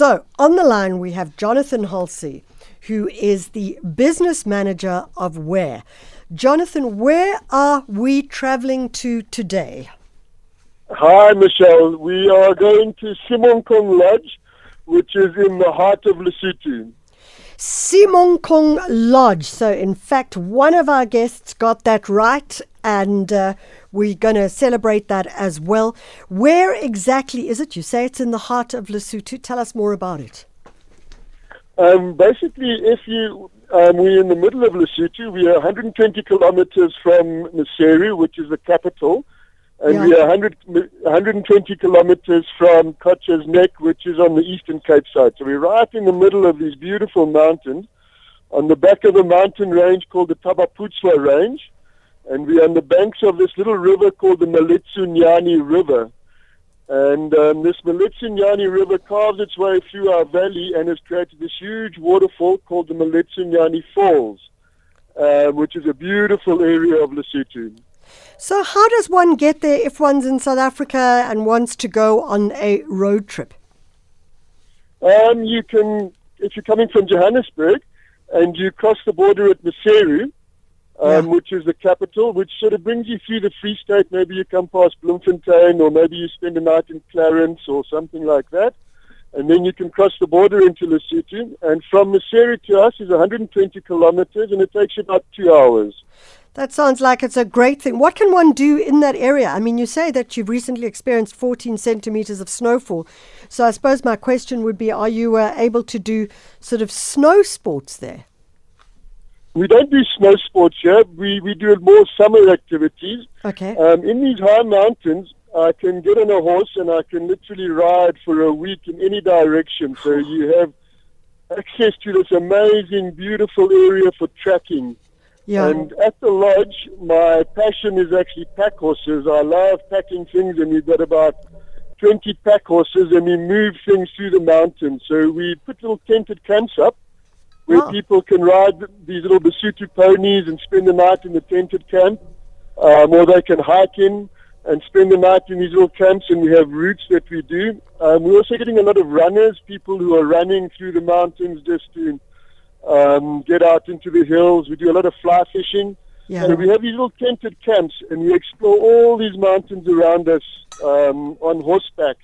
So, on the line, we have Jonathan Halse, who is the business manager of Where. Jonathan, where are we traveling to today? Hi, Michelle. We are going to Semonkong Lodge, which is in the heart of Lesotho. Semonkong Lodge. So, in fact, one of our guests got that right, and uh, we're going to celebrate that as well. Where exactly is it? You say it's in the heart of Lesotho. Tell us more about it. Um, basically, if you um, we're in the middle of Lesotho, we are 120 kilometers from Maseru, which is the capital, and Yeah. we are 100, 120 kilometers from Qacha's Nek, which is on the eastern Cape side. So we're right in the middle of these beautiful mountains, on the back of a mountain range called the Thaba Putsoa Range, and we're on the banks of this little river called the Maletsunyane River. And um, this Maletsunyane River carves its way through our valley and has created this huge waterfall called the Maletsunyane Falls, uh, which is a beautiful area of Lesotho. So, how does one get there if one's in South Africa and wants to go on a road trip? Um, you can, if you're coming from Johannesburg and you cross the border at Maseru, um, Yeah. which is the capital, which sort of brings you through the Free State. Maybe you come past Bloemfontein, or maybe you spend a night in Clarens, or something like that. And then you can cross the border into Lesotho. And from Maseru to us is 120 kilometers, and it takes you about two hours. That sounds like it's a great thing. What can one do in that area? I mean, you say that you've recently experienced 14 centimeters of snowfall. So, I suppose my question would be are you uh, able to do sort of snow sports there? We don't do snow sports here. We, we do more summer activities. Okay. Um, in these high mountains, I can get on a horse and I can literally ride for a week in any direction. So you have access to this amazing, beautiful area for trekking. Yeah. And at the lodge, my passion is actually pack horses. I love packing things, and we've got about 20 pack horses, and we move things through the mountains. So we put little tented camps up where people can ride these little Basotho ponies and spend the night in the tented camp, um, or they can hike in and spend the night in these little camps. And we have routes that we do. Um, we're also getting a lot of runners, people who are running through the mountains just to um, get out into the hills. We do a lot of fly fishing. Yeah. So we have these little tented camps, and we explore all these mountains around us um, on horseback.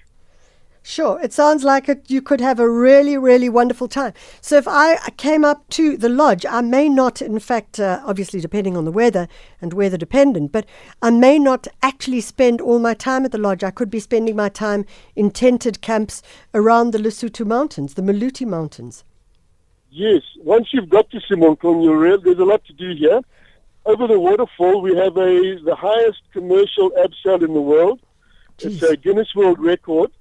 Sure, it sounds like it. You could have a really, really wonderful time. So, if I came up to the lodge, I may not, in fact, uh, obviously depending on the weather and weather dependent, but I may not actually spend all my time at the lodge. I could be spending my time in tented camps around the Lesotho Mountains, the Maluti Mountains. Yes, once you've got to Semonkong, you'll realize there's a lot to do here. Over the waterfall, we have a the highest commercial abseil in the world. It's a Guinness World Record.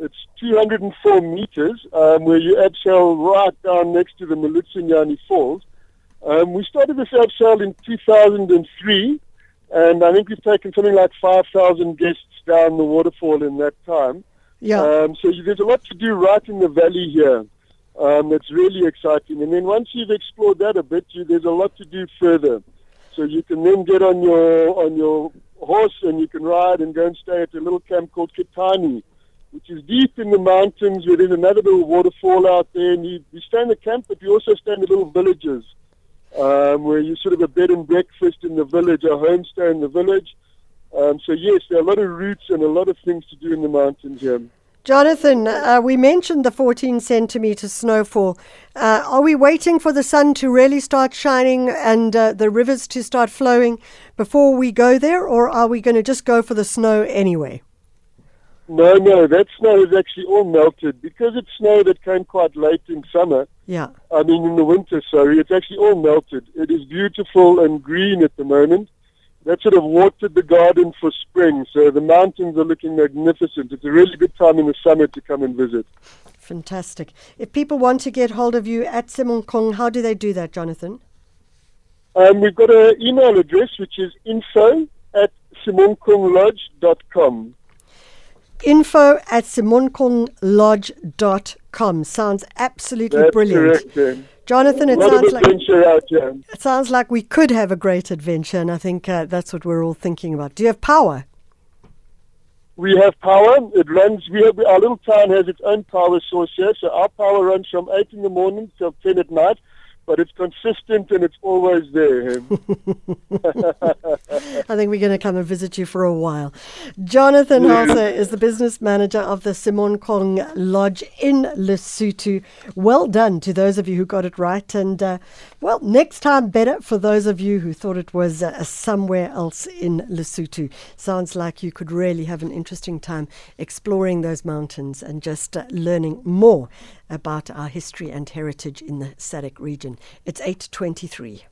It's 204 meters, um, where you abseil right down next to the Maletsunyane Falls. Um, we started this abseil in 2003, and I think we've taken something like 5,000 guests down the waterfall in that time. Yeah. Um, so you, there's a lot to do right in the valley here. Um, it's really exciting. And then once you've explored that a bit, you, there's a lot to do further. So you can then get on your on your horse and you can ride and go and stay at a little camp called Kitani, which is deep in the mountains where there's another little waterfall out there. And you, you stay in the camp, but you also stay in the little villages um, where you sort of a bed and breakfast in the village, a homestay in the village. Um, so yes, there are a lot of routes and a lot of things to do in the mountains here. Jonathan, uh, we mentioned the 14 centimeter snowfall. Uh, are we waiting for the sun to really start shining and uh, the rivers to start flowing before we go there, or are we going to just go for the snow anyway? No, no, that snow is actually all melted because it's snow that came quite late in summer. Yeah. I mean, in the winter, sorry, it's actually all melted. It is beautiful and green at the moment. That sort of watered the garden for spring, so the mountains are looking magnificent. It's a really good time in the summer to come and visit. Fantastic. If people want to get hold of you at Semonkong, how do they do that, Jonathan? Um, we've got an email address which is info at semonkonglodge.com. Info at semonkonglodge.com. Sounds absolutely That's brilliant. correct. Jonathan, it sounds like adventure out here. it sounds like we could have a great adventure, and I think uh, that's what we're all thinking about. Do you have power? we have power. It runs. We have our little town has its own power source here, so our power runs from eight in the morning till ten at night. But it's consistent and it's always there. I think we're going to come and visit you for a while. Jonathan Halse is the business manager of the Semonkong Lodge in Lesotho. Well done to those of you who got it right. And, uh, well, next time better for those of you who thought it was uh, somewhere else in Lesotho. Sounds like you could really have an interesting time exploring those mountains and just uh, learning more about our history and heritage in the SADC region. It's 823.